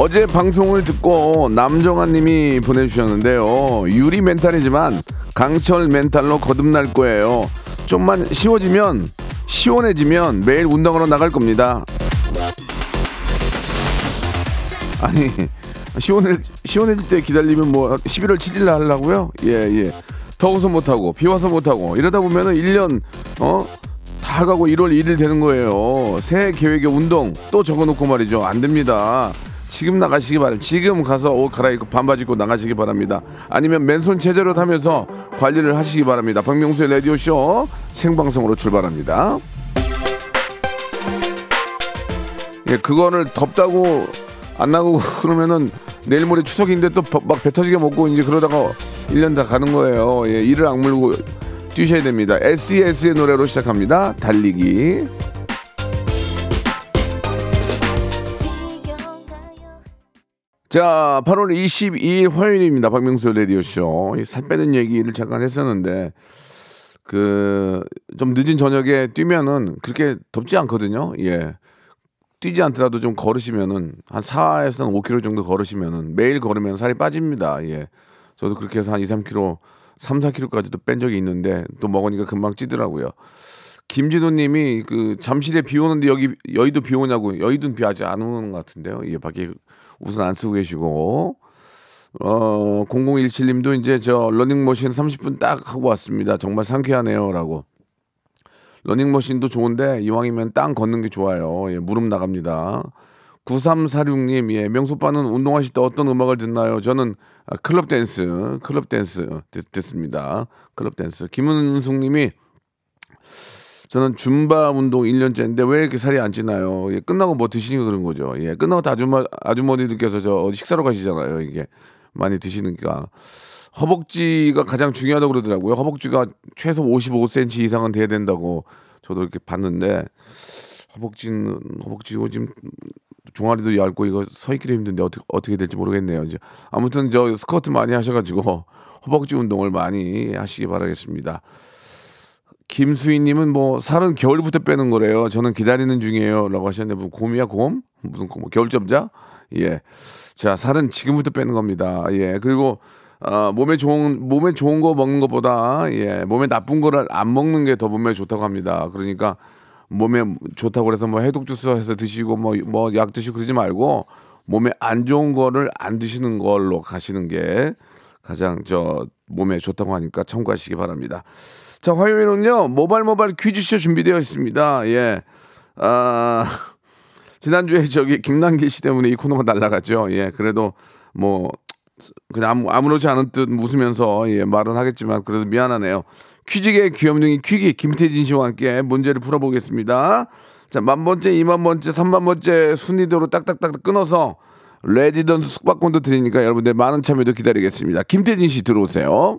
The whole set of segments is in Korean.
어제 방송을 듣고 남정아 님이 보내주셨는데요. 유리 멘탈이지만 강철 멘탈로 거듭날 거예요. 좀만 쉬워지면, 시원해지면 매일 운동하러 나갈 겁니다. 아니, 시원해, 시원해질 때 기다리면 뭐 11월 7일 날 하려고요? 예, 예. 더워서 못 하고, 비 와서 못 하고, 이러다 보면은 1년, 어? 다 가고 1월 1일 되는 거예요. 새해 계획에 운동 또 적어놓고 말이죠. 안 됩니다. 지금 나가시기 바랍니다. 지금 가서 옷 갈아입고 반바지 입고 나가시기 바랍니다. 아니면 맨손 체제로 하면서 관리를 하시기 바랍니다. 박명수의 라디오쇼 생방송으로 출발합니다. 예, 그거를 덥다고 안 나가고 그러면은 내일 모레 추석인데 또 막 배 터지게 먹고 이제 그러다가 1년 다 가는 거예요. 예, 이를 악물고 뛰셔야 됩니다. SES의 노래로 시작합니다. 달리기. 자, 8월 22일 화요일입니다. 박명수 라디오쇼. 이살 빼는 얘기를 잠깐 했었는데, 그, 좀 늦은 저녁에 뛰면은 그렇게 덥지 않거든요. 예. 뛰지 않더라도 좀 걸으시면은, 한 4에서 한 5km 정도 걸으시면은, 매일 걸으면 살이 빠집니다. 예. 저도 그렇게 해서 한 2, 3kg, 3, 4kg까지도 뺀 적이 있는데, 또 먹으니까 금방 찌더라고요. 김진호 님이 그 잠실에 비 오는데 여기 여의도 비 오냐고 여의도는 비 아직 안 오는 것 같은데요. 예, 밖에 우산 안 쓰고 계시고 어 0017님도 이제 저 러닝머신 30분 딱 하고 왔습니다. 정말 상쾌하네요라고. 러닝머신도 좋은데 이왕이면 땅 걷는 게 좋아요. 예, 무릎 나갑니다. 9346님, 예, 명수빠는 운동하실 때 어떤 음악을 듣나요? 저는 아, 클럽 댄스, 클럽 댄스 듣, 듣습니다. 클럽 댄스. 김은숙 님이 저는 줌바 운동 1년째인데 왜 이렇게 살이 안 찌나요? 예, 끝나고 뭐 드시니까 그런 거죠. 예, 끝나고 다 아주머, 아주머니들께서 저 식사로 가시잖아요. 이게 많이 드시니까. 허벅지가 가장 중요하다고 그러더라고요. 허벅지가 최소 55cm 이상은 돼야 된다고 저도 이렇게 봤는데 허벅지는 허벅지고 지금 종아리도 얇고 이거 서 있기도 힘든데 어떻게 어떻게 될지 모르겠네요. 이제 아무튼 저 스쿼트 많이 하셔가지고 허벅지 운동을 많이 하시기 바라겠습니다. 김수희님은 뭐 살은 겨울부터 빼는 거래요. 저는 기다리는 중이에요.라고 하셨는데 무슨 곰이야 곰? 무슨 곰? 겨울점자? 예. 자 살은 지금부터 빼는 겁니다. 예. 그리고 아, 몸에 좋은 몸에 좋은 거 먹는 것보다 예 몸에 나쁜 거를 안 먹는 게 더 몸에 좋다고 합니다. 그러니까 몸에 좋다고 그래서 뭐 해독 주스 해서 드시고 뭐 뭐 약 드시고 그러지 말고 몸에 안 좋은 거를 안 드시는 걸로 가시는 게 가장 저 몸에 좋다고 하니까 참고하시기 바랍니다. 자, 화요일은요, 모발 모발 퀴즈쇼 준비되어 있습니다. 예. 아, 지난주에 저기 김남길 씨 때문에 이 코너가 날라갔죠. 예. 그래도 뭐, 그냥 아무, 아무렇지 않은 듯 웃으면서 예, 말은 하겠지만 그래도 미안하네요. 퀴즈계 귀염둥이 퀴기 김태진 씨와 함께 문제를 풀어보겠습니다. 자, 만 번째, 이만 번째, 삼만 번째 순위대로 딱딱딱 끊어서 레지던트 숙박권도 드리니까 여러분들 많은 참여도 기다리겠습니다. 김태진 씨 들어오세요.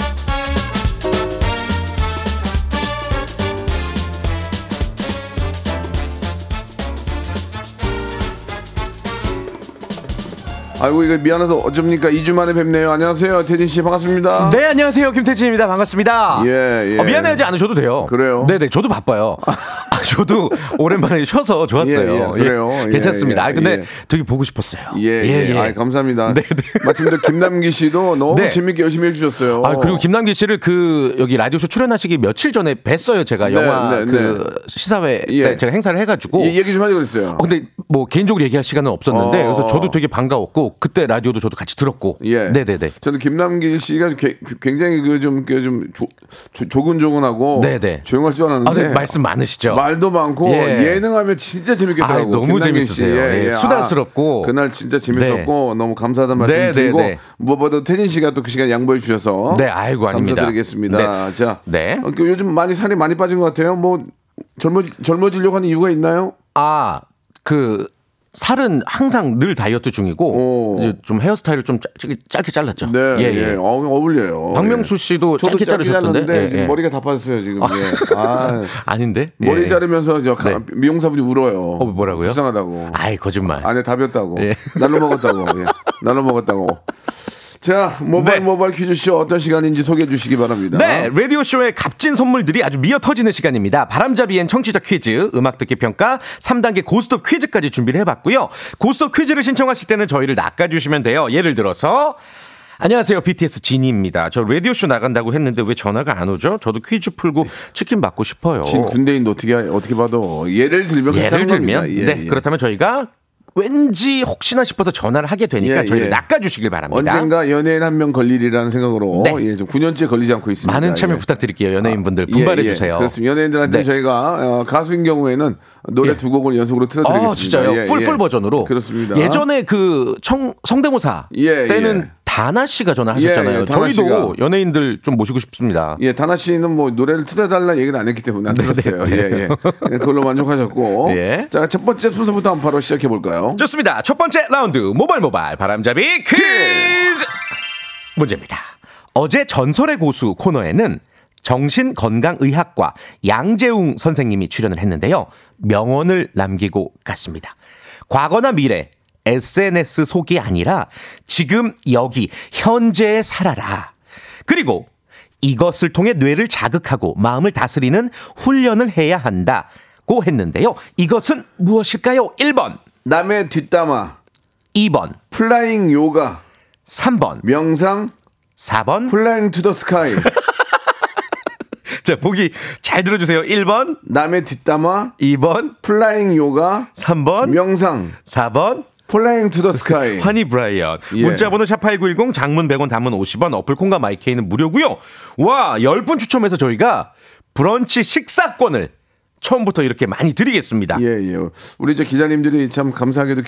아이고 이거 미안해서 어쩝니까 2주 만에 뵙네요. 안녕하세요 태진 씨 반갑습니다. 네, 안녕하세요. 김태진입니다. 반갑습니다. 예, 예. 어, 미안해하지 않으셔도 돼요. 그래요? 네 네, 저도 바빠요. 아, 저도 오랜만에 쉬어서 좋았어요. 예, 예, 그래요. 예, 괜찮습니다. 예, 아, 근데 예. 되게 보고 싶었어요. 예, 예. 아이, 감사합니다. 네, 네. 마침 또 김남기 씨도 너무 네. 재밌게 열심히 해 주셨어요. 아, 그리고 김남기 씨를 그 여기 라디오쇼 출연하시기 며칠 전에 뵀어요. 제가 네, 영화 네, 그 시사회 예. 때 제가 행사를 해 가지고. 예, 얘기 좀 하자 그랬어요. 어, 근데 뭐 개인적으로 얘기할 시간은 없었는데 어. 그래서 저도 되게 반가웠고 그때 라디오도 저도 같이 들었고. 예. 네네네. 저는 김남기 씨가 게- 굉장히 그좀 좀 조근조근하고 네네. 조용할 줄 알았는데 아, 네, 말씀 많으시죠. 말도 많고 예. 예. 능하면 진짜 재밌겠더라고. 아, 너무 재밌으세요. 씨. 예, 수다스럽고. 아, 그날 진짜 재밌었고 너무 감사하다는 말씀 네, 드리고 네, 네. 무엇보다 태진 씨가 또 그 시간 양보해 주셔서 네, 아이고, 아닙니다. 감사드리겠습니다. 네. 자, 네. 어, 그 요즘 많이 살이 많이 빠진 것 같아요. 뭐 젊어 젊어지려고 하는 이유가 있나요? 아, 그 살은 항상 늘 다이어트 중이고 오. 이제 좀 헤어스타일을 좀 짧게, 짧게 잘랐죠. 네, 예, 예, 예. 어, 어울려요. 박명수 씨도 저도 짧게 짧게 자르셨던데. 잘랐는데 예, 예. 머리가 다 빠졌어요 지금. 예. 아, 아닌데? 머리 예. 자르면서 저 가- 네. 미용사분이 울어요. 어, 뭐라고요? 불쌍하다고. 아이 거짓말. 안에 답이었다고. 예. 날로 먹었다고. 예. 날로 먹었다고. 자, 모바일 네. 모바일 퀴즈쇼 어떤 시간인지 소개해 주시기 바랍니다. 네, 라디오 쇼의 값진 선물들이 아주 미어 터지는 시간입니다. 바람잡이엔 청취자 퀴즈, 음악 듣기 평가, 3단계 고스톱 퀴즈까지 준비를 해봤고요. 고스톱 퀴즈를 신청하실 때는 저희를 낚아주시면 돼요. 예를 들어서 안녕하세요. BTS 지니입니다. 저 라디오 쇼 나간다고 했는데 왜 전화가 안 오죠? 저도 퀴즈 풀고 치킨 받고 싶어요. 진 군대인데 어떻게 어떻게 봐도 예를 들면 예를 들면 겁니다. 예, 네 예. 그렇다면 저희가 왠지 혹시나 싶어서 전화를 하게 되니까 예, 저희를 예. 낚아주시길 바랍니다. 언젠가 연예인 한 명 걸리리라는 생각으로 네. 예, 좀 9년째 걸리지 않고 있습니다. 많은 참여 예. 부탁드릴게요. 연예인분들 예, 분발해 예. 주세요. 그렇습니다. 연예인들한테 네. 저희가 어, 가수인 경우에는 노래 예. 두 곡을 연속으로 틀어드리겠습니다. 아, 진짜요? 예, 풀풀 예. 버전으로. 그렇습니다. 예전에 그 청, 성대모사 예, 때는 예. 다나 씨가 전화하셨잖아요. 예, 예, 저희도 씨가. 연예인들 좀 모시고 싶습니다. 예, 다나 씨는 뭐 노래를 틀어달라 얘기를 안 했기 때문에 안 들었어요. 네, 예, 예. 예, 그걸로 만족하셨고. 예. 자, 첫 번째 순서부터 한번 바로 시작해 볼까요? 좋습니다. 첫 번째 라운드 모발 모발 바람잡이 퀴즈 문제입니다. 어제 전설의 고수 코너에는 정신건강의학과 양재웅 선생님이 출연을 했는데요. 명언을 남기고 갔습니다. 과거나 미래, SNS 속이 아니라 지금 여기 현재에 살아라. 그리고 이것을 통해 뇌를 자극하고 마음을 다스리는 훈련을 해야 한다 고 했는데요. 이것은 무엇일까요? 1번, 남의 뒷담화, 2번, 플라잉 요가, 3번, 명상, 4번. Fly to the Sky. 자, 보기 잘 들어주세요. 1번, 남의 뒷담화, 2번, flying 요가, 3번, 명상, 4번. Fly to the Sky. 환희 브라이언. 예. 문자번호 샵8910 장문 100원 단문 50원 어플 콩과 마이케이는 무료고요. 와, 10분 추첨해서 저희가 브런치 식사권을 처음부터 이렇게 많이 드리겠습니다. 예, 예. 우리 저 기자님들이 참 감사하게도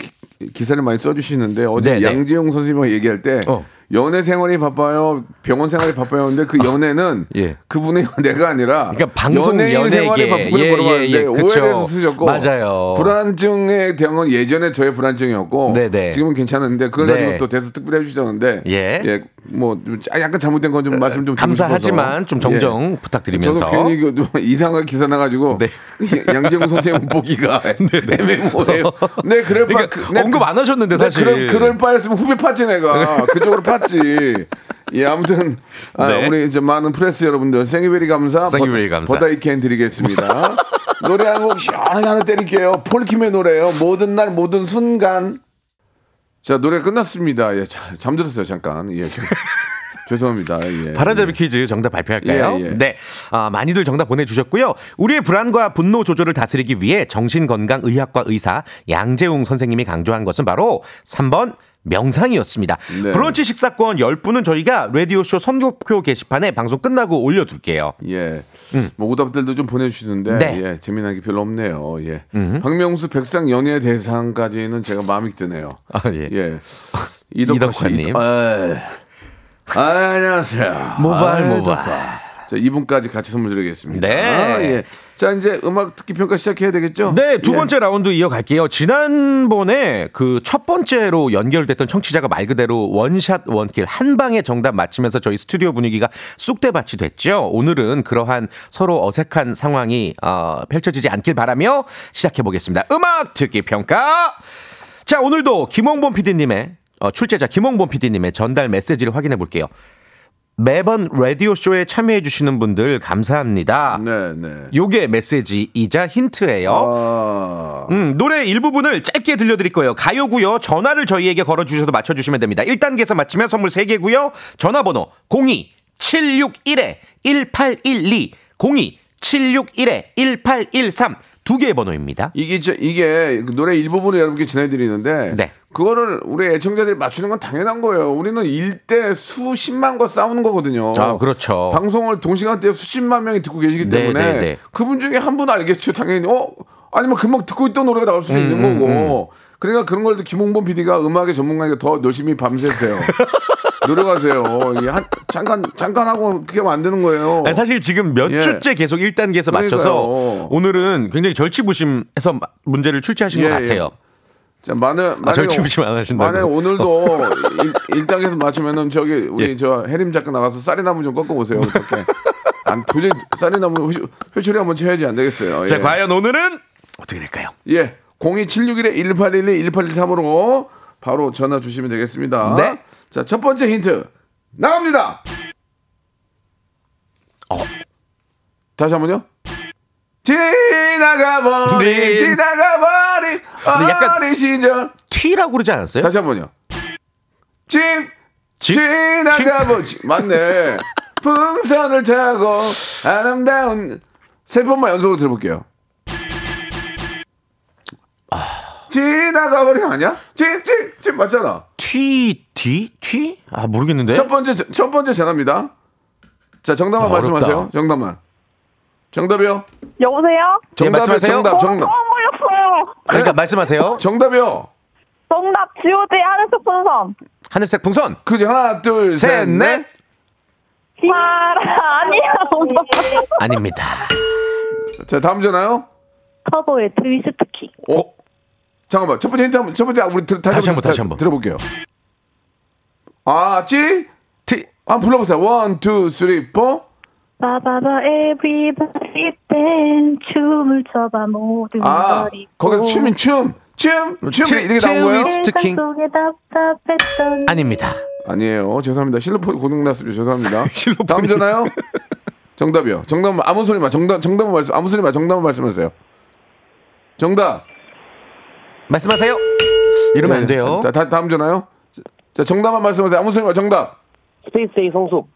기, 사를 많이 써주시는데 어제 네, 네. 양지용 선생님과 얘기할 때 어. 연애 생활이 바빠요, 병원 생활이 바빠요. 근데 그 연애는 예. 그분의 연애가 아니라 그러니까 방송 연예인 연예계. 생활이 바쁘고 예, 물어봤는데 예, 예. 그쵸. 오해를 쓰셨고 맞아요. 불안증에 대한 건 예전에 저의 불안증이었고 네, 네. 지금은 괜찮은데 그걸 네. 가지고 또 대서 특별히 해주셨는데 예. 뭐좀 약간 잘못된 건 좀 말씀 좀 감사하지만 싶어서. 좀 정정 예. 부탁드리면서. 저도 괜히 그좀 이상하게 기사 나가지고 네. 양재웅 선생님 보기가 애매모호해요. 네, 그럴 바, 그러니까 그- 네, 언급 안 하셨는데 네, 사실. 그럴, 그럴 바였으면 후배 팠지 내가 그쪽으로 팠지. 예, 아무튼 아, 네. 우리 이제 많은 프레스 여러분들 생일베리 감사, 생일베리 감사. 버다이캔 드리겠습니다. 노래 한 곡 시원하게 하나 때릴게요. 폴킴의 노래요. 모든 날 모든 순간. 자 노래 끝났습니다. 예, 자, 잠들었어요 잠깐. 예, 저- 죄송합니다. 예. 바람잡이 퀴즈 정답 발표할까요? 예, 예. 네. 아, 많이들 정답 보내주셨고요. 우리의 불안과 분노 조절을 다스리기 위해 정신건강의학과 의사 양재웅 선생님이 강조한 것은 바로 3번 명상이었습니다. 네. 브런치 식사권 10분은 저희가 라디오쇼 선곡표 게시판에 방송 끝나고 올려둘게요. 예. 뭐 오답들도 좀 보내주시는데 네. 예, 재미난 게 별로 없네요. 예. 박명수 백상 연예 대상까지는 제가 마음이 드네요. 아, 예. 예. 이덕화님. 아, 아, 안녕하세요. 모발, 아, 모발. 자, 이분까지 같이 선물 드리겠습니다. 네. 아, 예. 자, 이제 음악 듣기 평가 시작해야 되겠죠? 네, 두 예. 번째 라운드 이어갈게요. 지난번에 그 첫 번째로 연결됐던 청취자가 말 그대로 원샷 원킬 한 방에 정답 맞히면서 저희 스튜디오 분위기가 쑥대밭이 됐죠. 오늘은 그러한 서로 어색한 상황이 어, 펼쳐지지 않길 바라며 시작해 보겠습니다. 음악 듣기 평가. 자, 오늘도 김홍범 PD님의 어, 출제자 김홍범 PD님의 전달 메시지를 확인해 볼게요. 매번 라디오 쇼에 참여해 주시는 분들 감사합니다. 네, 네. 요게 메시지이자 힌트예요. 아, 음, 노래 일부분을 짧게 들려 드릴 거예요. 가요고요. 전화를 저희에게 걸어 주셔서 맞춰 주시면 됩니다. 1단계에서 맞히면 선물 3개고요. 전화번호 02-761-1812 02-761-1813 두 개의 번호입니다. 이게 저, 이게 그 노래 일부분을 여러분께 전해 드리는데 네. 그거를 우리 애청자들이 맞추는 건 당연한 거예요. 우리는 일대 수십만과 싸우는 거거든요. 아, 그렇죠. 방송을 동시간대에 수십만 명이 듣고 계시기 네, 때문에 네, 네. 그분 중에 한 분 알겠죠. 당연히 어 아니면 금방 듣고 있던 노래가 나올 음, 수 있는 거고. 그러니까 그런 걸 김홍범 PD가 음악의 전문가니까 더 열심히 밤새세요. 노력하세요. 한 잠깐 잠깐 하고 그게 안 되는 거예요. 아니, 사실 지금 몇 예. 주째 계속 1단계에서 그러니까요. 맞춰서 오늘은 굉장히 절치부심해서 마- 문제를 출제하신 예, 것 예. 같아요. 자, 만약 만약. 만약 오늘도 일, 일당에서 맞추면은 저기 우리 예. 저 해림 작가 나가서 쌀이나무 좀 꺾어 보세요. 안 도저히 쌀이나무 회- 회초리 한번 쳐야지 안 되겠어요. 자, 예. 과연 오늘은 어떻게 될까요? 예. 02761에 1812 1813으로 바로 전화 주시면 되겠습니다. 네. 자, 첫 번째 힌트 나갑니다. 어. 다시 한번요. 지나가버린 네. 지나가버린 근데 약간- 어린 시절 T라고 그러지 않았어요? 다시 한 번요. 집 집? 지나가버지 맞네. 풍선을 타고 아름다운 세 번만 연속으로 들어볼게요. 지나가버린 아니야? 집, 집, 집 맞잖아. T, D, T? 아, 모르겠는데. 첫 번째 첫 번째 전화입니다. 자 정답만 아, 어렵다. 말씀하세요. 정답만. 정답이요. 여보세요? 정답이요. 말씀하세요. 정답 어, 정답. 그러니까 말씀하세요. 정답이요. 정답 G.O.D 하늘색 풍선. 하늘색 풍선. 그지 하나 둘 셋, 셋 넷. 넷. 파라 아니야. 아닙니다. 자 다음 전화요. 터보의 Twist King. 어? 잠깐만 첫 번째 힌트 한번 첫 번째 우리 들, 다시 한번, 들- 다시 한번. 들어볼게요. 아, 찌? T. 아 불러보세요. one, two, three, four. 바바바 everybody dance 춤을 춰봐 모두 아, 거기서 춤이 춤, 춤, 춤 트- 이렇게 나온 거예요? Twist King. 아닙니다. 아니에요. 죄송합니다. 실로폰 고장 났습니다. 죄송합니다. 실로폰이. 다음 전화요. 정답이요. 정답 아무 소리만 정답 정답만 말씀 아무 소리만 정답만 말씀하세요. 정답. 말씀하세요. 이러면 안 돼요. 자, 다, 다음 전화요. 자, 정답만 말씀하세요. 아무 소리만 정답. 스페이스 A 성숙.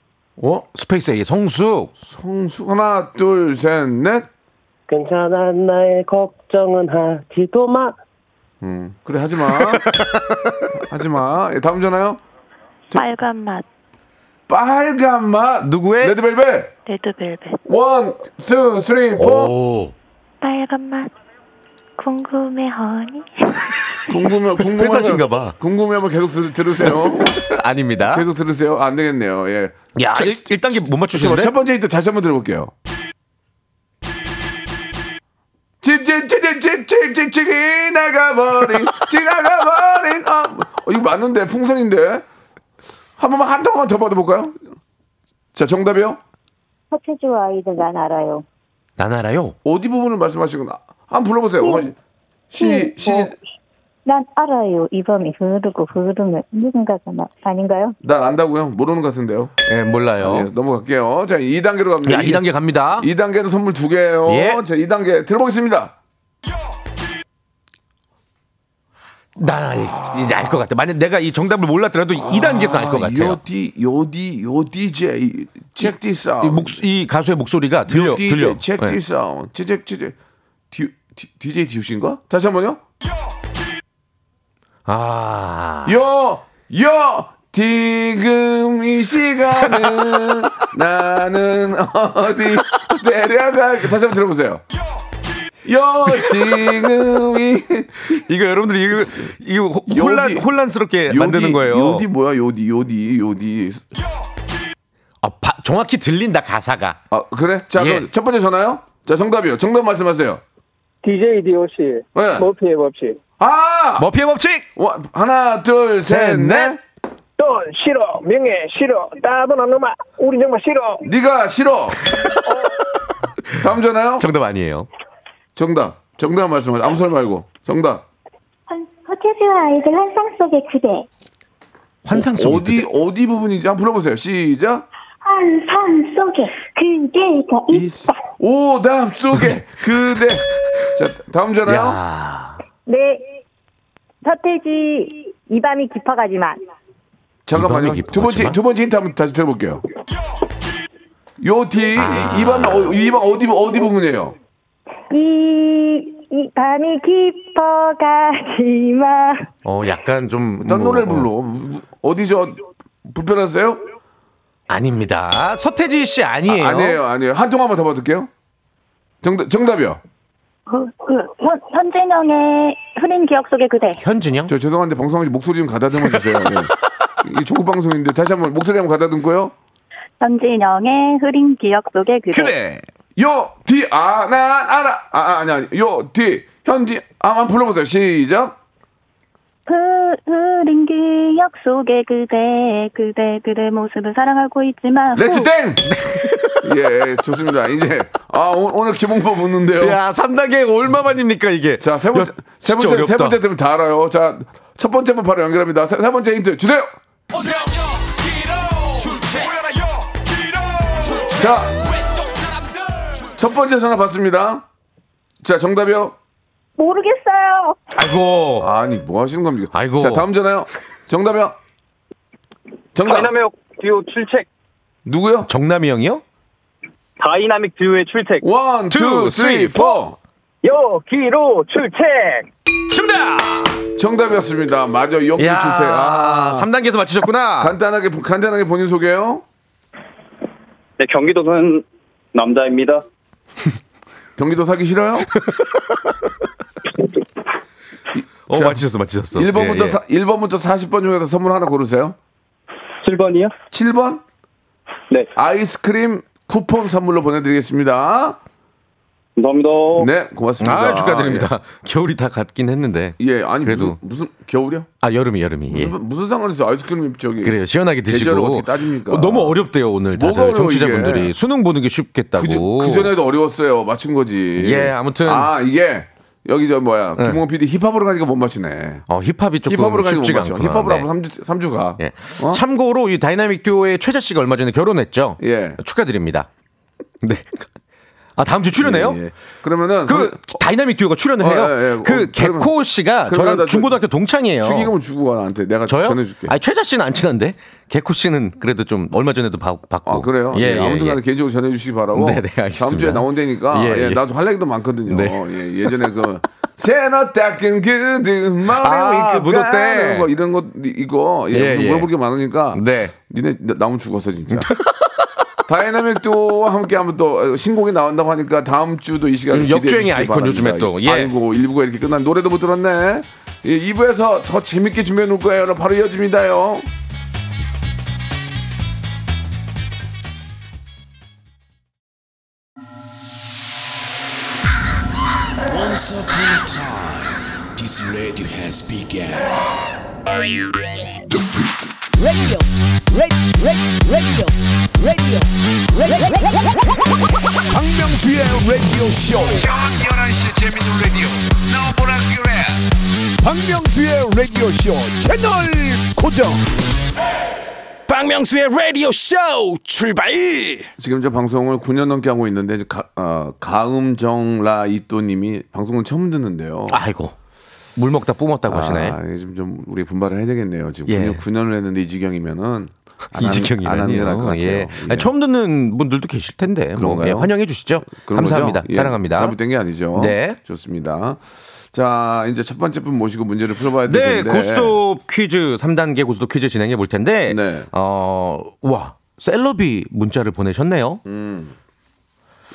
어? 스페이스 A의 성숙. 성수 하나, 둘, 셋, 넷. 괜찮아 나의 걱정은 하지도 마. 음, 그래 하지 마. 하지 마. 예, 다음 전화요. 빨간 맛 빨간 맛. 누구의? 레드벨벳. 레드벨벳 one, two, three, four. 오. 빨간 맛 궁금해 honey 궁금해, 궁금해. 회사신가 봐. 궁금해하면 계속 들, 으세요 아닙니다. 계속 들으세요. 안 되겠네요. 예. 야, 자, 1, 1단계 못 맞추시는데? 첫 번째 힌트 다시 한번 들어볼게요. 찝찝찝찝찝찝찝 지나가버린 지나가버린 어. 어, 이거 맞는데 풍선인데 한 번만 한 단어만 더 받아볼까요? 자 정답이요. 서태지와 아이들 난 알아요. 난 알아요. 어디 부분을 말씀하시구나. 한번 불러보세요. 시, 어, 시, 시, 난 알아요. 이 밤이 흐르고 흐르면 누군가가 나 아닌가요? 난 안다고요? 모르는 것 같은데요. 예, 몰라요. 예, 넘어갈게요. 자, 2단계로 갑니다. 야, 2단계 갑니다. 2단계도 선물 두 개예요. 예. 자, 2단계 들어보겠습니다. 난 이제 알것 같아. 만약 내가 이 정답을 몰랐더라도 2단계에서 알 것 같아요. 요디 요디 요디제 check this out. 이, 목, 이 가수의 목소리가 들려, 요디, 들려. check 예. this out. 제제 제제 디 DJ 디우신가? 다시 한번요. 아. 요, 요, 지금 이 시간은 나는 어디 데려가 다시 한번 들어보세요. 요, 지금 이 이거 여러분들이 이거, 이거 호- 요디. 혼란, 혼란스럽게 만드는 거예요. 요디 뭐야? 요디, 요디, 요디. 아, 바- 정확히 들린다, 가사가. 아, 그래? 자, 예. 그럼 첫 번째 전화요? 자, 정답이요. 정답 말씀하세요. DJ DOC. 네. 머피의 법칙. 아! 머피의 법칙! 와, 하나, 둘, 셋, 셋, 넷. 넷. 돈 싫어. 명예 싫어. 따분한 음악. 우리 정말 싫어. 네가 싫어. 다음 전화요? 정답 아니에요. 정답. 정답 말씀하세요. 아무 소리 말고. 정답. 서태지와 아이들 환상 속의 그대. 환상 속에 어디 어디 부분인지 한번 불러보세요. 시작. 한산 속에 그대가 이 오담 속에 그대. 자 다음 전화요. 야. 네. 서태지 이 밤이 깊어가지만 잠깐만요. 두 번째? 두 번째 힌트 한번 다시 들어볼게요. 요티 아. 이밤 어, 이밤 어디 어디 부분이에요? 이, 이 밤이 깊어가지만 어, 약간 좀. 어떤 뭐, 노래를 어, 불러? 어디 저 불편하세요? 아닙니다. 서태지 씨 아니에요. 아, 아니에요, 아니에요. 한통 한번 더 받을게요. 정답, 정답이요. 그, 그 현, 현진영의 흐린 기억 속의 그대 현진영? 저 죄송한데 방송하시 목소리 좀 가다듬어 주세요. 예. 이 조국 방송인데 다시 한번 목소리 한번 가다듬고요. 현진영의 흐린 기억 속의 그대 그래. 요, 뒤, 아, 난 알아. 아, 아, 아니, 아니. 요, 뒤, 현지, 아, 한번 불러보세요. 시작. 흐, 흐린 기억 속의 그대 그대 그대 모습을 사랑하고 있지만 let's 후. 땡! 예, 좋습니다. 이제, 아, 오, 오늘 기본법 묻는데요. 야, 3단계 얼마만입니까, 이게? 자, 세 번째, 야, 세 번째, 세 어렵다. 번째 되면 다 알아요. 자, 첫 번째 분 바로 연결합니다. 세, 세 번째 힌트 주세요! 자, 첫 번째 전화 받습니다. 자, 정답이요? 모르겠어요. 아이고. 아니, 뭐 하시는 겁니까? 아이고. 자, 다음 전화요. 정답이요? 정답. 다이나믹 듀오 출첵. 누구요? 정남이 형이요? 다이나믹 듀오의 출첵. one, two, three, four. 여기로 출첵. 정답! 정답이었습니다. 맞아, 야, 출첵. 아, 3단계에서 맞추셨구나. 간단하게, 간단하게 본인 소개요. 네, 경기도 는 남자입니다. 경기도 사기 싫어요? 어, 자, 맞추셨어, 맞추셨어. 1번부터, 예, 예. 사, 1번부터 40번 중에서 선물 하나 고르세요. 7번이요? 7번? 네. 아이스크림 쿠폰 선물로 보내드리겠습니다. 감사합니다. 네, 고맙습니다. 아, 축하드립니다. 겨울이 다 갔긴 했는데. 예, 예, 아니, 그래도. 무슨, 무슨, 겨울이요? 아, 여름이, 여름이. 예. 무슨, 무슨 상관이 있어요? 아이스크림 저기. 그래요. 시원하게 드시고. 어떻게 따집니까? 어, 너무 어렵대요, 오늘 뭐가 다들 어려워, 청취자분들이. 이게? 수능 보는 게 쉽겠다고. 그, 전에도 어려웠어요. 맞춘 거지. 예, 아무튼. 아, 이게, 여기 저 뭐야. 네. 김홍 PD 힙합으로 가니까 못 맞추네. 어, 힙합이 조금 힙합으로 가니까 못. 않구나. 힙합으로 네. 하고 3주, 3주 가. 예. 어? 참고로 이 다이나믹 듀오의 최자 씨가 얼마 전에 결혼했죠. 예. 축하드립니다. 네. 아 다음 주 출연해요? 예, 예. 그러면은. 그 다이나믹 듀오가 출연을 어, 해요. 예, 예. 그 어, 그러면- 개코 씨가 그러면 나 저랑 저- 중고등학교 동창이에요. 축의금을 주고 가, 나한테. 내가 저요? 전해줄게. 아니 최자 씨는 안 친한데 개코 씨는 그래도 좀 얼마 전에도 받- 받고. 아 그래요? 예, 예, 예, 아무튼 예. 간에 개인적으로 전해주시기 바라고. 네, 네, 알겠습니다. 다음 주에 나온다니까. 예. 나도 할 얘기도 많거든요. 네. 예, 예전에 그 새노 닦은 그들 아, 마음이 무도 때. 이런 거 이거 예. 물어볼 게 많으니까. 네. 니네 나- 나면 죽었어 진짜. 다이나믹도 함께 한번 또 신곡이 나온다고 하니까 다음 주도 이 시간에 음, 역주행의 아이콘 바랍니다. 요즘에 또, 예. 아이고 1부가 이렇게 끝난 노래도 못 들었네. 예, 2부에서 더 재밌게 준비해 놓을 거예요. 바로 이어집니다요. Once upon a time, this radio has begun. 박명수의 라디오 쇼. 박명수의 라디오 쇼 채널 고정. 박명수의 라디오 쇼 출발 지금 저 방송을 9년 넘게 하고 있는데 이제 가, 어, 가음정라 이또님이 방송을 처음 듣는데요. 아이고 물 먹다 뿜었다고 하시네. 아, 이게 좀, 좀 우리 분발을 해야 되겠네요. 지금 예. 9년, 9년을 했는데 이 지경이면은 이지경이라니요. 예. 예. 아니, 처음 듣는 분들도 계실 텐데 뭐? 예, 환영해 주시죠. 감사합니다. 예, 사랑합니다. 잘못된 게 아니죠. 네. 좋습니다. 자, 이제 첫 번째 분 모시고 문제를 풀어봐야 네, 되는데. 고스톱 퀴즈 3단계 고스톱 퀴즈 진행해 볼 텐데 네. 어, 와, 셀럽이 문자를 보내셨네요.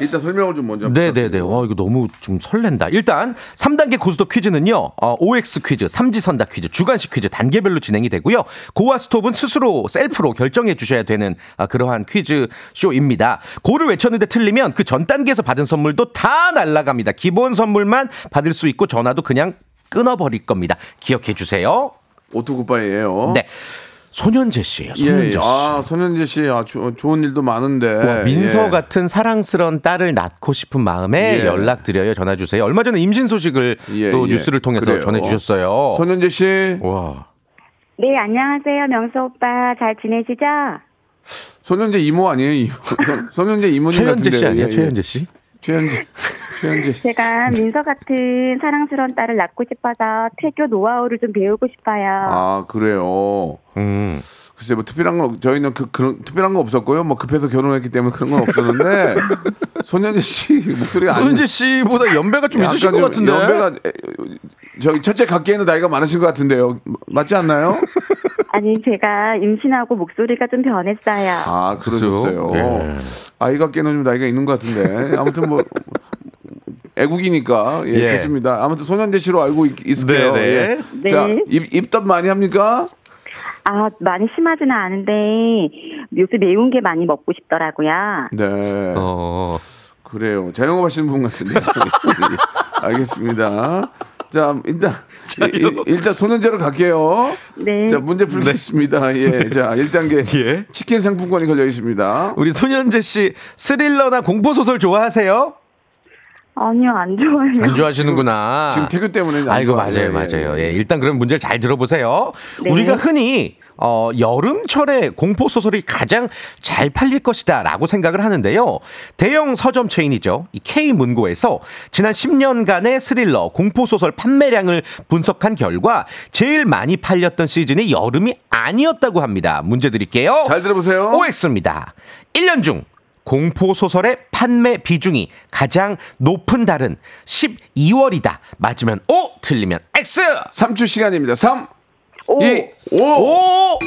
일단 설명을 좀 먼저. 네, 네, 네. 부탁드리고. 와, 이거 너무 좀 설렌다. 일단 3단계 고스톱 퀴즈는요. 어, OX 퀴즈, 삼지선다 퀴즈, 주간식 퀴즈 단계별로 진행이 되고요. 고와 스톱은 스스로 셀프로 결정해 주셔야 되는 아, 그러한 퀴즈 쇼입니다. 고를 외쳤는데 틀리면 그 전 단계에서 받은 선물도 다 날라갑니다. 기본 선물만 받을 수 있고 전화도 그냥 끊어버릴 겁니다. 기억해 주세요. 오토굿바이예요. 네. 손현재 씨예요. 예, 손현재 예. 씨. 아, 손현재 씨, 아, 조- 좋은 일도 많은데. 와, 민서 예. 같은 사랑스런 딸을 낳고 싶은 마음에 예. 연락드려요. 전화 주세요. 얼마 전에 임신 소식을 예, 또 예. 뉴스를 통해서 그래요. 전해 주셨어요. 손현재 씨. 와. 네, 안녕하세요. 명수 오빠. 잘 지내시죠? 손현재 이모 아니에요? 손현재 이모님 최현재 같은데. 씨 아니에요? 예, 예. 최현재 씨? 최현재. 최현재. 제가 민서 같은 사랑스러운 딸을 낳고 싶어서 태교 노하우를 좀 배우고 싶어요. 아 그래요. 음. 글쎄 뭐 특별한 거 저희는 그 그런 특별한 거 없었고요. 뭐 급해서 결혼했기 때문에 그런 건 없었는데 손현재 씨 목소리가 손재 씨보다 연배가 좀 있으실 약간 것좀 같은데. 연배가 에, 저기 첫째 각기에는 나이가 많으신 것 같은데요. 맞지 않나요? 아니, 제가 임신하고 목소리가 좀 변했어요. 아 그러셨어요. 예. 아이가 깨는 좀 나이가 있는 것 같은데 아무튼 뭐 애국이니까 예, 예. 좋습니다. 아무튼 손현재 씨로 알고 있, 있을게요. 네네. 예. 네. 자 입, 입덧 많이 합니까? 아, 많이 심하지는 않은데 요새 매운 게 많이 먹고 싶더라고요. 네. 어. 그래요. 자영업 하시는 분 같은데. 알겠습니다. 자, 일단, 일- 일단 손현재로 갈게요. 네. 자, 문제 풀겠습니다. 예. 자, 1단계. 예. 치킨 상품권이 걸려 있습니다. 우리 손현재 씨 스릴러나 공포 소설 좋아하세요? 아니요, 안 좋아해요. 안 좋아하시는구나. 지금 태교 때문에 안 아이고. 맞아요, 예, 맞아요. 예, 예, 일단 그럼 문제를 잘 들어보세요. 네. 우리가 흔히 어, 여름철에 공포 소설이 가장 잘 팔릴 것이다 라고 생각을 하는데요. 대형 서점 체인이죠. 이 K 문고에서 지난 10년간의 스릴러 공포 소설 판매량을 분석한 결과 제일 많이 팔렸던 시즌이 여름이 아니었다고 합니다. 문제 드릴게요. 잘 들어보세요. OX입니다. 1년 중 공포 소설의 판매 비중이 가장 높은 달은 12월이다. 맞으면 O, 틀리면 X. 3초 시간입니다. 3, 오. 2, 5. O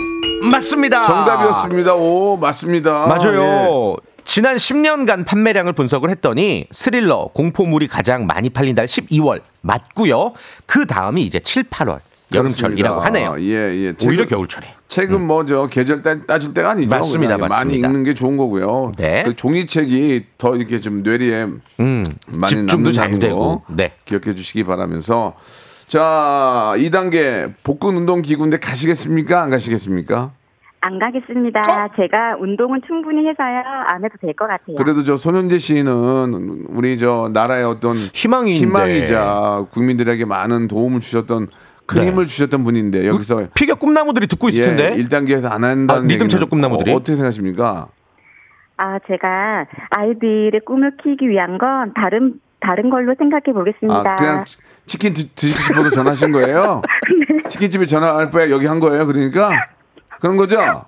맞습니다. 정답이었습니다. 오, 맞습니다. 맞아요. 예. 지난 10년간 판매량을 분석을 했더니 스릴러 공포물이 가장 많이 팔린 달 12월 맞고요. 그 다음이 이제 7, 8월 여름철이라고 그렇습니다. 하네요. 예, 예. 오히려 책은- 겨울철에. 책은 뭐저 계절 따, 따질 때가 아니죠. 맞습니다, 그냥 많이 맞습니다. 읽는 게 좋은 거고요. 네. 그 종이책이 더 이렇게 좀 뇌리에 많이 집중도 잘 되고. 거 네. 기억해 주시기 바라면서 자 2단계 복근 운동 기구인데 가시겠습니까? 안 가시겠습니까? 안 가겠습니다. 제가 운동은 충분히 해서요. 안 해도 될 것 같아요. 그래도 저 손현재 씨는 우리 저 나라의 어떤 희망인데. 희망이자 국민들에게 많은 도움을 주셨던 큰 네. 힘을 주셨던 분인데 여기서 피겨 꿈나무들이 듣고 있을 텐데. 예, 1단계에서 안 한다는 아, 리듬 체조 꿈나무들이? 어, 어떻게 생각하십니까? 아, 제가 아이들의 꿈을 키우기 위한 건 다른 다른 걸로 생각해 보겠습니다. 아, 그냥 치- 치킨 드, 드시고 싶어서 전화하신 거예요? 네. 치킨집에 전화할 바에 여기 한 거예요? 그러니까? 그런 거죠?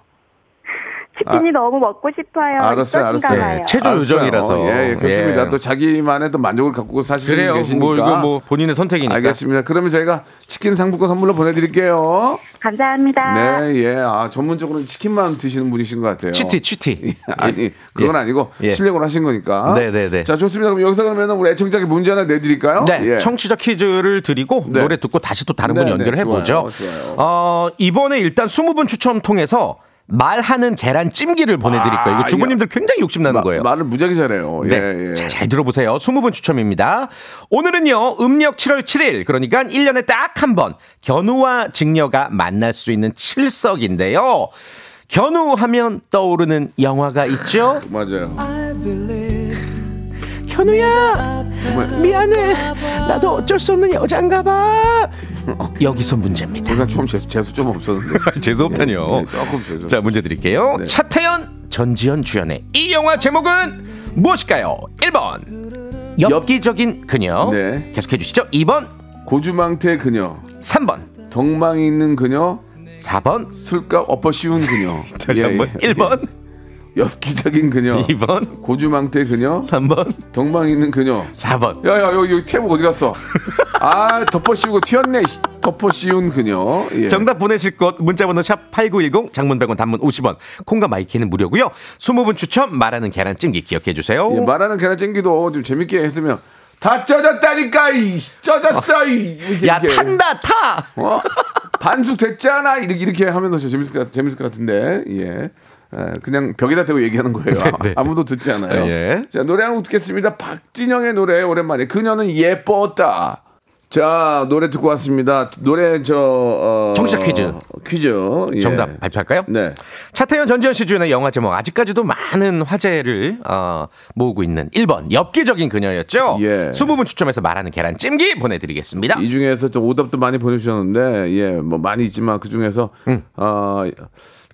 치킨이 너무 먹고 싶어요. 아. 알았어요, 알았어요. 네, 체조 알았어요. 요정이라서. 예, 예, 그렇습니다. 예. 또 자기만의 또 만족을 갖고 사시는 계시니까. 뭐 이거 뭐 본인의 선택이니까. 알겠습니다. 그러면 저희가 치킨 상품권 선물로 보내드릴게요. 감사합니다. 네, 예. 아, 전문적으로 치킨만 드시는 분이신 것 같아요. 치티 치티. 아니, 그건 예. 아니고 예. 실력으로 하신 거니까. 네, 네, 네. 자, 좋습니다. 그럼 여기서 그러면 우리 애청자께 문제 하나 내드릴까요? 네, 예. 청취자 퀴즈를 드리고 네. 노래 듣고 다시 또 다른 네, 분 연결해 네, 보죠. 좋아요, 좋아요. 어, 이번에 일단 20분 추첨 통해서 말하는 계란 찜기를 보내드릴 거예요. 이거 주부님들 굉장히 욕심 나는 아, 마- 거예요. 말을 무지하게 잘해요. 네. 예, 예. 자, 잘 들어보세요. 20분 추첨입니다. 오늘은요, 음력 7월 7일, 그러니까 1년에 딱 한 번, 견우와 직녀가 만날 수 있는 칠석인데요. 견우 하면 떠오르는 영화가 있죠? 맞아요. 견우야, 미안해. 나도 어쩔 수 없는 여잔가 봐. 여기서 문제입니다. 항상 좀 재수, 재수 좀 없었는데. 재수 없다뇨. 네, 조금 재수. 자, 문제 드릴게요. 네. 차태현, 전지현 주연의 이 영화 제목은 무엇일까요? 1번. 엽기적인 그녀. 네. 계속해 주시죠. 2번, 고주망태 그녀, 3번, 덕망이 있는 그녀, 4번, 술값 엎어 씌운 그녀. 다시 예, 한번. 예. 1번, 엽기적인 그녀, 2번, 고주망태 그녀, 3번, 덕망이 있는 그녀. 4번. 야야 여기 여기 태국 어디 갔어? 아 덮어 씌우고 튀었네. 씨. 덮어 씌운 그녀. 예. 정답 보내실 곳 문자번호 샵 8910 장문 100원 단문 50원 콩과 마이케이는 무료고요 20분 추첨 말하는 계란찜기 기억해 주세요 예, 말하는 계란찜기도 좀 재밌게 했으면 다 쪄졌다니까 이 쪄졌어 이 야 이렇게. 탄다 타 어? 반숙 됐잖아 이렇게 이렇게 하면 더 재밌을 것 같- 재밌을 것 같은데 예. 에, 그냥 벽에다 대고 얘기하는 거예요. 네. 아무도 듣지 않아요. 예. 자 노래 한 곡 듣겠습니다. 박진영의 노래 오랜만에 그녀는 예뻤다. 자, 노래 듣고 왔습니다. 노래 저 어, 청취자 퀴즈. 퀴즈. 예. 정답 발표할까요? 네. 차태현 전지현 씨 주연의 영화 제목 아직까지도 많은 화제를 어, 모으고 있는 1번 엽기적인 그녀였죠. 예. 20분 추첨해서 말하는 계란 찜기 보내 드리겠습니다. 이 중에서 좀 오답도 많이 보내 주셨는데, 예, 뭐 많이 있지만 그 중에서 어,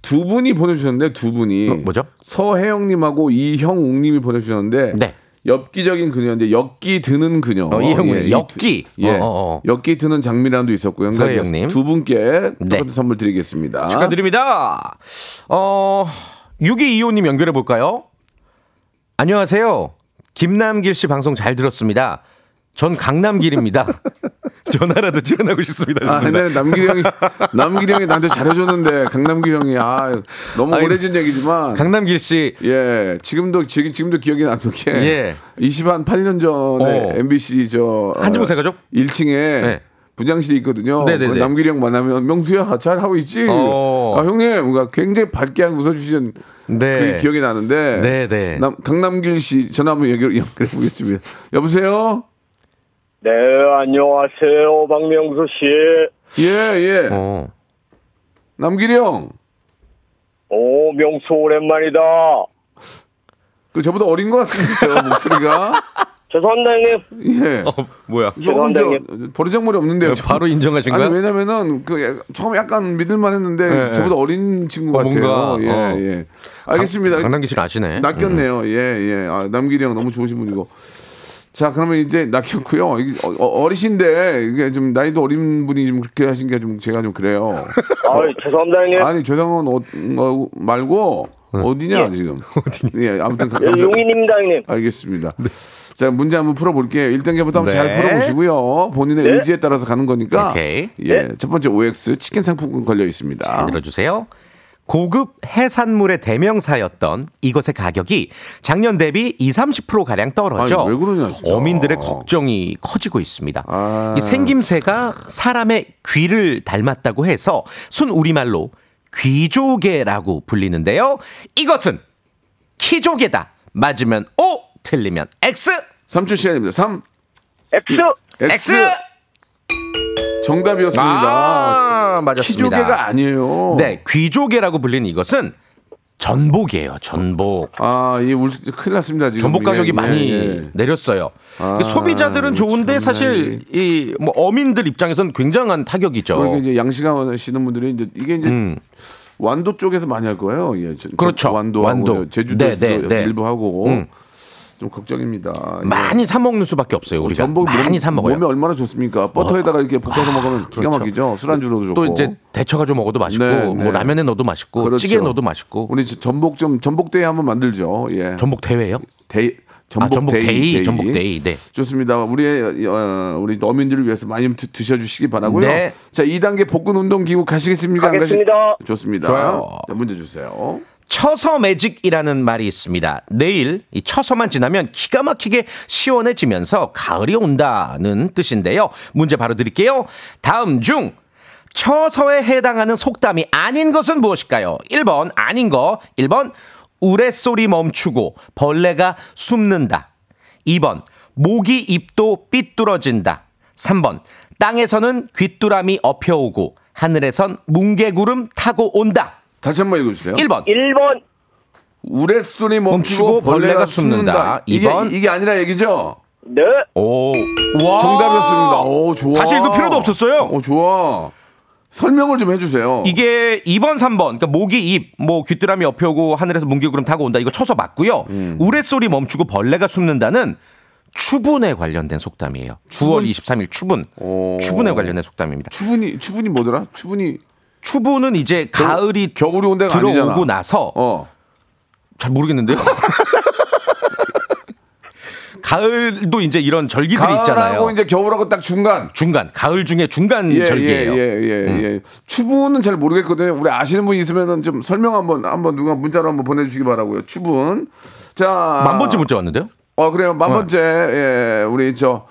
두 분이 보내주셨는데 두 분이 어, 뭐죠? 서혜영님하고 이형욱님이 보내주셨는데, 네. 엽기적인 그녀인데 엽기 드는 그녀. 어, 이형욱님. 이 엽기. 두- 예, 어, 어, 어. 엽기 드는 장미란도 있었고요. 서혜영님. 두 분께 네. 선물 드리겠습니다. 축하드립니다. 어, 6225님 연결해 볼까요? 안녕하세요. 김남길 씨 방송 잘 들었습니다. 전 강남길입니다. 전화라도 출연하고 싶습니다. 아. 근데 남길이 형이 남길이 형이 나한테 잘해줬는데 강남길 형이 아 너무 아니, 오래전 얘기지만 강남길 씨 예 지금도 지금 지금도 기억이 나는 게 예. 20한 8년 전에 어. MBC 저 한지부세 가족? 1층에 네. 부장실이 있거든요. 네네네. 거기 남길이 형 만나면 명수야 잘 하고 있지. 어. 아 형님 뭔가 굉장히 밝게 웃어주시는 네. 그게 기억이 나는데 네네. 남, 강남길 씨 전화 한번 연결 연결해 보겠습니다. 여보세요. 네, 안녕하세요, 박명수 씨. 예 예. 어. 남길이 형. 오, 명수 오랜만이다. 그 저보다 어린 것 같은데요 목소리가. 죄송합니다, 형님. 예. 어, 뭐야? 조금 저 버르장머리 없는데요. 지금. 바로 인정하신 아니 거야? 왜냐면은 그 약- 처음에 약간 믿을만 했는데 예, 예. 저보다 어린 친구 어, 같아요. 뭔가, 예, 어. 예. 알겠습니다. 강남길 씨는 아시네. 낚였네요. 예, 예. 아, 남길이 형 너무 좋으신 분이고. 자, 그러면 이제 낚였고요. 이게 어, 어리신데 이게 좀 나이도 어린 분이 좀 그렇게 하신 게 좀 제가 좀 그래요. 아, 죄송합니다, 형님. 아니 죄송한 어, 어, 말고 어디냐 지금? 어디? 예, 아무튼 가- 예, 용인입니다, 형님. 알겠습니다. 자, 문제 한번 풀어볼게요. 1단계부터 한번 네. 잘 풀어보시고요. 본인의 의지에 따라서 가는 거니까. 오케이. 예. 첫 번째 OX 치킨 상품권 걸려 있습니다. 잘 들어주세요. 고급 해산물의 대명사였던 이것의 가격이 작년 대비 20, 30% 가량 떨어져 아니, 왜 그러냐, 진짜. 어민들의 걱정이 커지고 있습니다. 아. 이 생김새가 사람의 귀를 닮았다고 해서 순 우리말로 귀조개라고 불리는데요. 이것은 키조개다. 맞으면 O, 틀리면 X. 3초 시간입니다. 3, X! X. 정답이었습니다. 아, 맞았습니다. 키조개가 아니에요. 네, 귀조개라고 불리는 이것은 전복이에요. 전복. 아, 이 울, 큰일 났습니다. 지금. 전복 가격이 예, 많이 예, 예. 내렸어요. 아, 그 소비자들은 좋은데 사실 이 뭐 어민들 입장에서는 굉장한 타격이죠. 그러니까 이제 양식하시는 분들이 이제 이게 이제 음. 완도 쪽에서 많이 할 거예요. 예. 저- 그렇죠. 완도, 완도. 완도. 제주도에서 네, 네, 네. 일부 하고 음. 좀 걱정입니다. 예. 많이 사 먹는 수밖에 없어요. 우리가 전복 많이 몸, 사 먹어요. 어. 몸에 얼마나 좋습니까? 버터에다가 이렇게 볶아서 먹으면 기가 그렇죠. 막히죠. 술안주로도 좋고. 또 이제 데쳐가지고 먹어도 맛있고 네, 뭐 네. 라면에 넣어도 맛있고 그렇죠. 찌개에 넣어도 맛있고 우리 저 전복 좀 전복 대회 한번 만들죠. 예. 전복 대회요? day 전복, 아, 전복 day, day, day. 전복 day. 네. 좋습니다. 우리 어, 우리 어민들을 위해서 많이 드, 드셔 주시기 바라고요. 네. 자, 2단계 복근 운동 기구 가시겠습니까? 안 가겠습니다. 가시- 좋습니다. 좋아요. 자, 문제 주세요. 처서 magic이라는 말이 있습니다. 내일 이 처서만 지나면 기가 막히게 시원해지면서 가을이 온다는 뜻인데요. 문제 바로 드릴게요. 다음 중 처서에 해당하는 속담이 아닌 것은 무엇일까요? 1번 아닌 거, 1번 우레소리 멈추고 벌레가 숨는다. 2번 모기 입도 삐뚤어진다. 3번 땅에서는 귀뚜라미 엎혀오고 하늘에선 뭉게구름 타고 온다. 다시 한 번 읽어주세요. 1번 1번, 우레소리 멈추고, 멈추고 벌레가 벌레가 숨는다. 숨는다. 이게. 이게 아니라 얘기죠? 네. 오. 와. 정답이었습니다. 오, 좋아. 다시 읽을 필요도 없었어요. 오, 좋아. 설명을 좀 해주세요. 이게 2번, 3번. 그러니까 모기 입, 뭐 귀뚜라미 엎여오고 하늘에서 뭉게구름 타고 온다. 이거 쳐서 맞고요. 음. 우레소리 멈추고 벌레가 숨는다는 추분에 관련된 속담이에요. 9월 23일 추분. 오. 추분에 관련된 속담입니다. 추분이 추분이 뭐더라? 추분이 추분은 이제 가을이 겨울이 온 데가 들어오고 아니잖아. 나서 어. 잘 모르겠는데요. 가을도 이제 이런 절기들이 가을하고 있잖아요. 이제 겨울하고 딱 중간. 중간 가을 중에 중간 예, 절기예요. 음. 예, 예, 예, 예. 추분은 잘 모르겠거든요. 우리 아시는 분 있으면은 좀 설명 한번 한번 누가 문자로 한번 보내주시기 바라고요. 추분. 자, 만 번째 문자 왔는데요? 어 그래요. 만 번째 예, 우리 저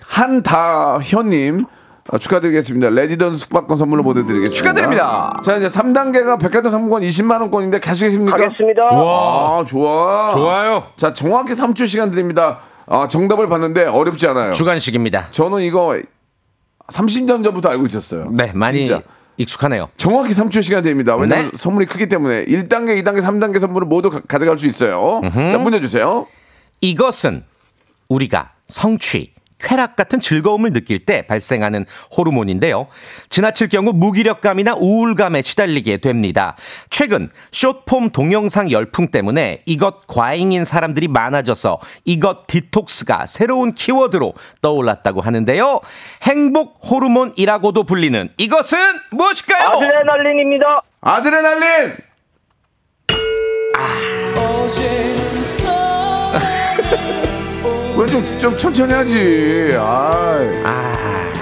한다현님. 어, 축하드리겠습니다. 레지던트 숙박권 선물로 보내드리겠습니다. 축하드립니다. 자, 이제 3단계가 백화점 상품권 20만원권인데 가시겠습니까? 가겠습니다. 아, 좋아. 좋아요. 자, 정확히 3초 시간 드립니다. 아, 정답을 봤는데 어렵지 않아요. 주간식입니다. 저는 이거 30년 전부터 알고 있었어요. 네, 많이 진짜. 익숙하네요. 정확히 3초의 시간 됩니다. 왜냐면 네. 선물이 크기 때문에 1단계, 2단계, 3단계 선물을 모두 가, 져갈수 있어요. 자, 문제 주세요. 이것은 우리가 성취, 쾌락 같은 즐거움을 느낄 때 발생하는 호르몬인데요. 지나칠 경우 무기력감이나 우울감에 시달리게 됩니다. 최근 숏폼 동영상 열풍 때문에 이것 과잉인 사람들이 많아져서 이것 디톡스가 새로운 키워드로 떠올랐다고 하는데요. 행복 호르몬이라고도 불리는 이것은 무엇일까요? 아드레날린입니다. 아드레날린! 왜 좀, 좀 천천히 하지. 아이. 아,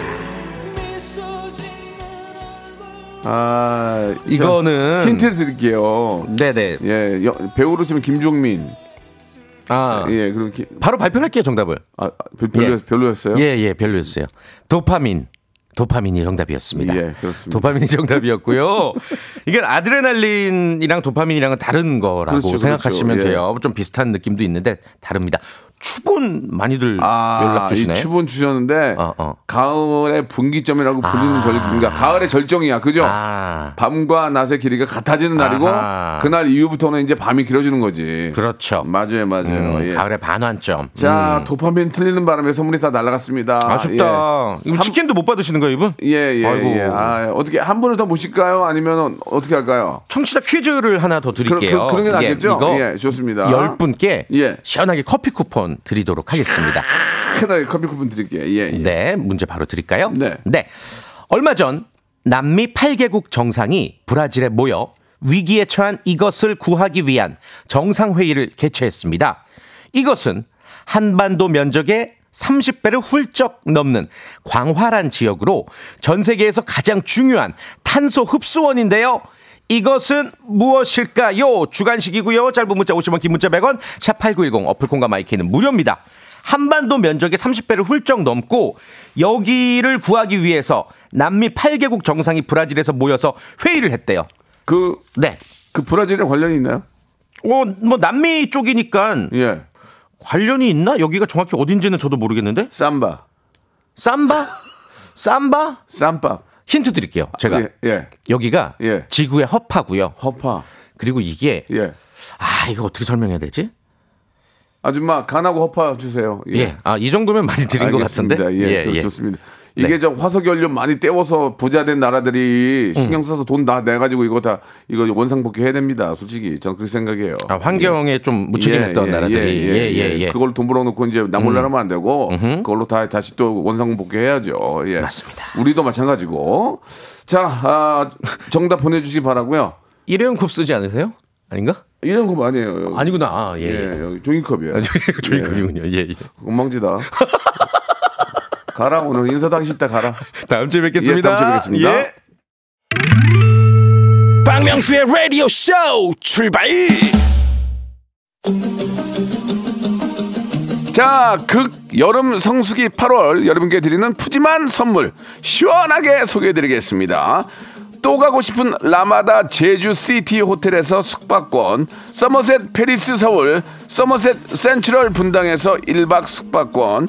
아, 자, 이거는 힌트를 드릴게요. 네네. 예, 여- 배우로 치면 김종민. 아, 예, 그리고 기, 바로 발표할게요 정답을. 아, 별- 별로, 예. 별로였어요? 예, 예, 별로였어요. 도파민. 도파민이 정답이었습니다. 예, 그렇습니다. 도파민이 정답이었고요. 이건 아드레날린이랑 도파민이랑은 다른 거라고 그렇죠, 생각하시면 그렇죠. 예. 돼요. 좀 비슷한 느낌도 있는데 다릅니다. 추분 많이들 아, 연락 주시네. 이 추분 주셨는데 어, 어. 가을의 분기점이라고 불리는 아. 절기인가? 가을의 절정이야, 그죠? 아, 밤과 낮의 길이가 같아지는 날이고 아하. 그날 이후부터는 이제 밤이 길어지는 거지. 그렇죠. 맞아요, 맞아요. 음, 예. 가을의 반환점. 자, 음. 도파민 틀리는 바람에 선물이 다 날아갔습니다. 아쉽다. 이거 한- 치킨도 못 받으시는 거예요, 이분? 예, 예, 아이고. 예. 아, 어떻게 한 분을 더 모실까요? 아니면 어떻게 할까요? 청취자 퀴즈를 하나 더 드릴게요. 그, 그, 런게 낫겠죠? 이거 예, 좋습니다. 열 분께 예. 시원하게 커피 쿠폰 드리도록 하겠습니다. 크게 커피 쿠폰 드릴게요. 예, 예. 네, 문제 바로 드릴까요? 네. 얼마 전 남미 8개국 정상이 브라질에 모여 위기에 처한 이것을 구하기 위한 정상회의를 개최했습니다. 이것은 한반도 면적의 30배를 훌쩍 넘는 광활한 지역으로 전 세계에서 가장 중요한 탄소 흡수원인데요. 이것은 무엇일까요? 주관식이고요. 짧은 문자 50원, 긴 문자 100원, 샵8910 어플 콩과 마이케이는 무료입니다. 한반도 면적의 30배를 훌쩍 넘고 여기를 구하기 위해서 남미 8개국 정상이 브라질에서 모여서 회의를 했대요. 그, 네. 그 브라질에 관련이 있나요? 어, 뭐 남미 쪽이니까 예. 관련이 있나? 여기가 정확히 어딘지는 저도 모르겠는데. 삼바. 삼바? 삼바? 쌈밥. 힌트 드릴게요. 제가 예, 예. 여기가 예. 지구의 허파고요. 허파. 그리고 이게 예. 아 이거 어떻게 설명해야 되지? 아줌마 간하고 허파 주세요. 예. 아 이 정도면 많이 드린 것 같은데. 알겠습니다. 예, 그거 좋습니다. 이게 네. 저 화석 연료 많이 떼워서 부자 된 나라들이 신경 써서 돈 다 내가지고 이거 다 이거 원상복귀 해야 됩니다. 솔직히 저는 그렇게 생각해요. 아, 환경에 좀 무책임했던 예, 예, 나라들이 예, 예, 예. 예. 그걸 돈 벌어놓고 이제 나몰라라면 안 되고 그걸로 다 다시 또 원상복귀 해야죠. 예. 맞습니다. 우리도 마찬가지고. 자, 아, 정답 보내주시기 바라고요. 일회용 컵 쓰지 않으세요? 아닌가? 거 아니에요. 아니구나. 아, 예. 예, 예. 종이컵이에요. 종이컵이군요. 예, 예. 엉망지다. 가라 오늘 인사도 하기 싫다 가라. 다음 주에 뵙겠습니다. 예, 다음 주에 뵙겠습니다. 예. 박명수의 라디오 쇼 출발 자, 극 여름 성수기 8월 여러분께 드리는 푸짐한 선물 시원하게 소개해 드리겠습니다. 또 가고 싶은 라마다 제주 시티 호텔에서 숙박권, 서머셋 팰리스 서울, 서머셋 센트럴 분당에서 1박 숙박권,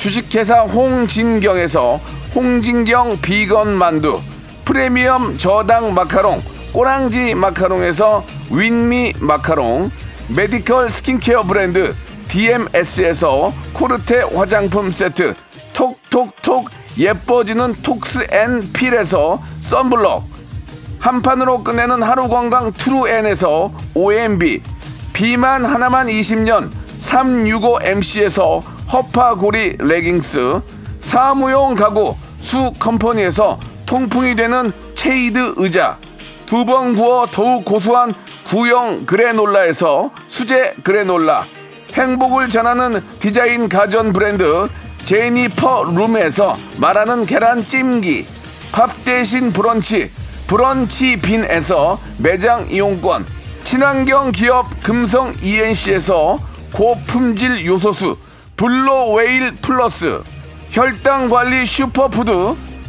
주식회사 홍진경에서 홍진경 비건 만두 프리미엄 저당 마카롱 꼬랑지 마카롱에서 윈미 마카롱 메디컬 스킨케어 브랜드 DMS에서 코르테 화장품 세트 톡톡톡 예뻐지는 톡스 앤 필에서 썬블럭 한판으로 끝내는 하루 건강 트루엔에서 OMB 비만 하나만 20년 365MC에서 허파고리 레깅스 사무용 가구 수 컴퍼니에서 통풍이 되는 체이드 의자 두 번 구워 더욱 고소한 구형 그래놀라에서 수제 그래놀라 행복을 전하는 디자인 가전 브랜드 제니퍼 룸에서 말하는 계란 찜기 밥 대신 브런치 브런치 빈에서 매장 이용권 친환경 기업 금성 ENC에서 고품질 요소수 블로웨일 플러스 혈당 관리 슈퍼푸드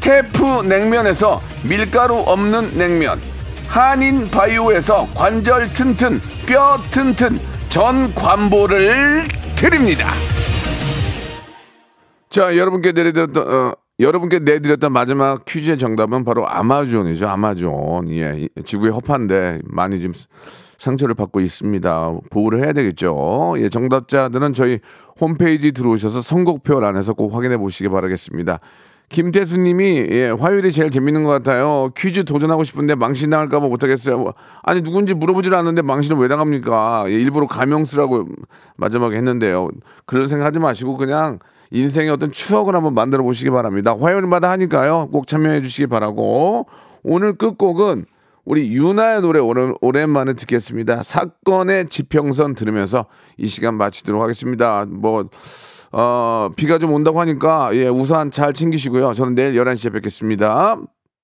테프 냉면에서 밀가루 없는 냉면 한인 바이오에서 관절 튼튼 뼈 튼튼 전 관보를 드립니다. 자, 여러분께 내드렸던 어, 여러분께 내드렸던 마지막 퀴즈의 정답은 바로 아마존이죠. 아마존. 예, 이- 지구의 허파인데 많이 지금 상처를 받고 있습니다. 보호를 해야 되겠죠. 예, 정답자들은 저희 홈페이지 들어오셔서 선곡표란에서 꼭 확인해 보시기 바라겠습니다. 김태수님이 예, 화요일이 제일 재밌는 것 같아요. 퀴즈 도전하고 싶은데 망신 당할까봐 못하겠어요. 아니 누군지 물어보질 않는데 망신을 왜 당합니까? 예, 일부러 가명 쓰라고 마지막에 했는데요. 그런 생각하지 마시고 그냥 인생의 어떤 추억을 한번 만들어 보시기 바랍니다. 화요일마다 하니까요. 꼭 참여해 주시기 바라고 오늘 끝곡은 우리 유나의 노래 오랜, 오랜 만에 듣겠습니다. 사건의 지평선 들으면서 이 시간 마치도록 하겠습니다. 뭐 어, 비가 좀 온다고 하니까 예, 우산 잘 챙기시고요. 저는 내일 11시에 뵙겠습니다.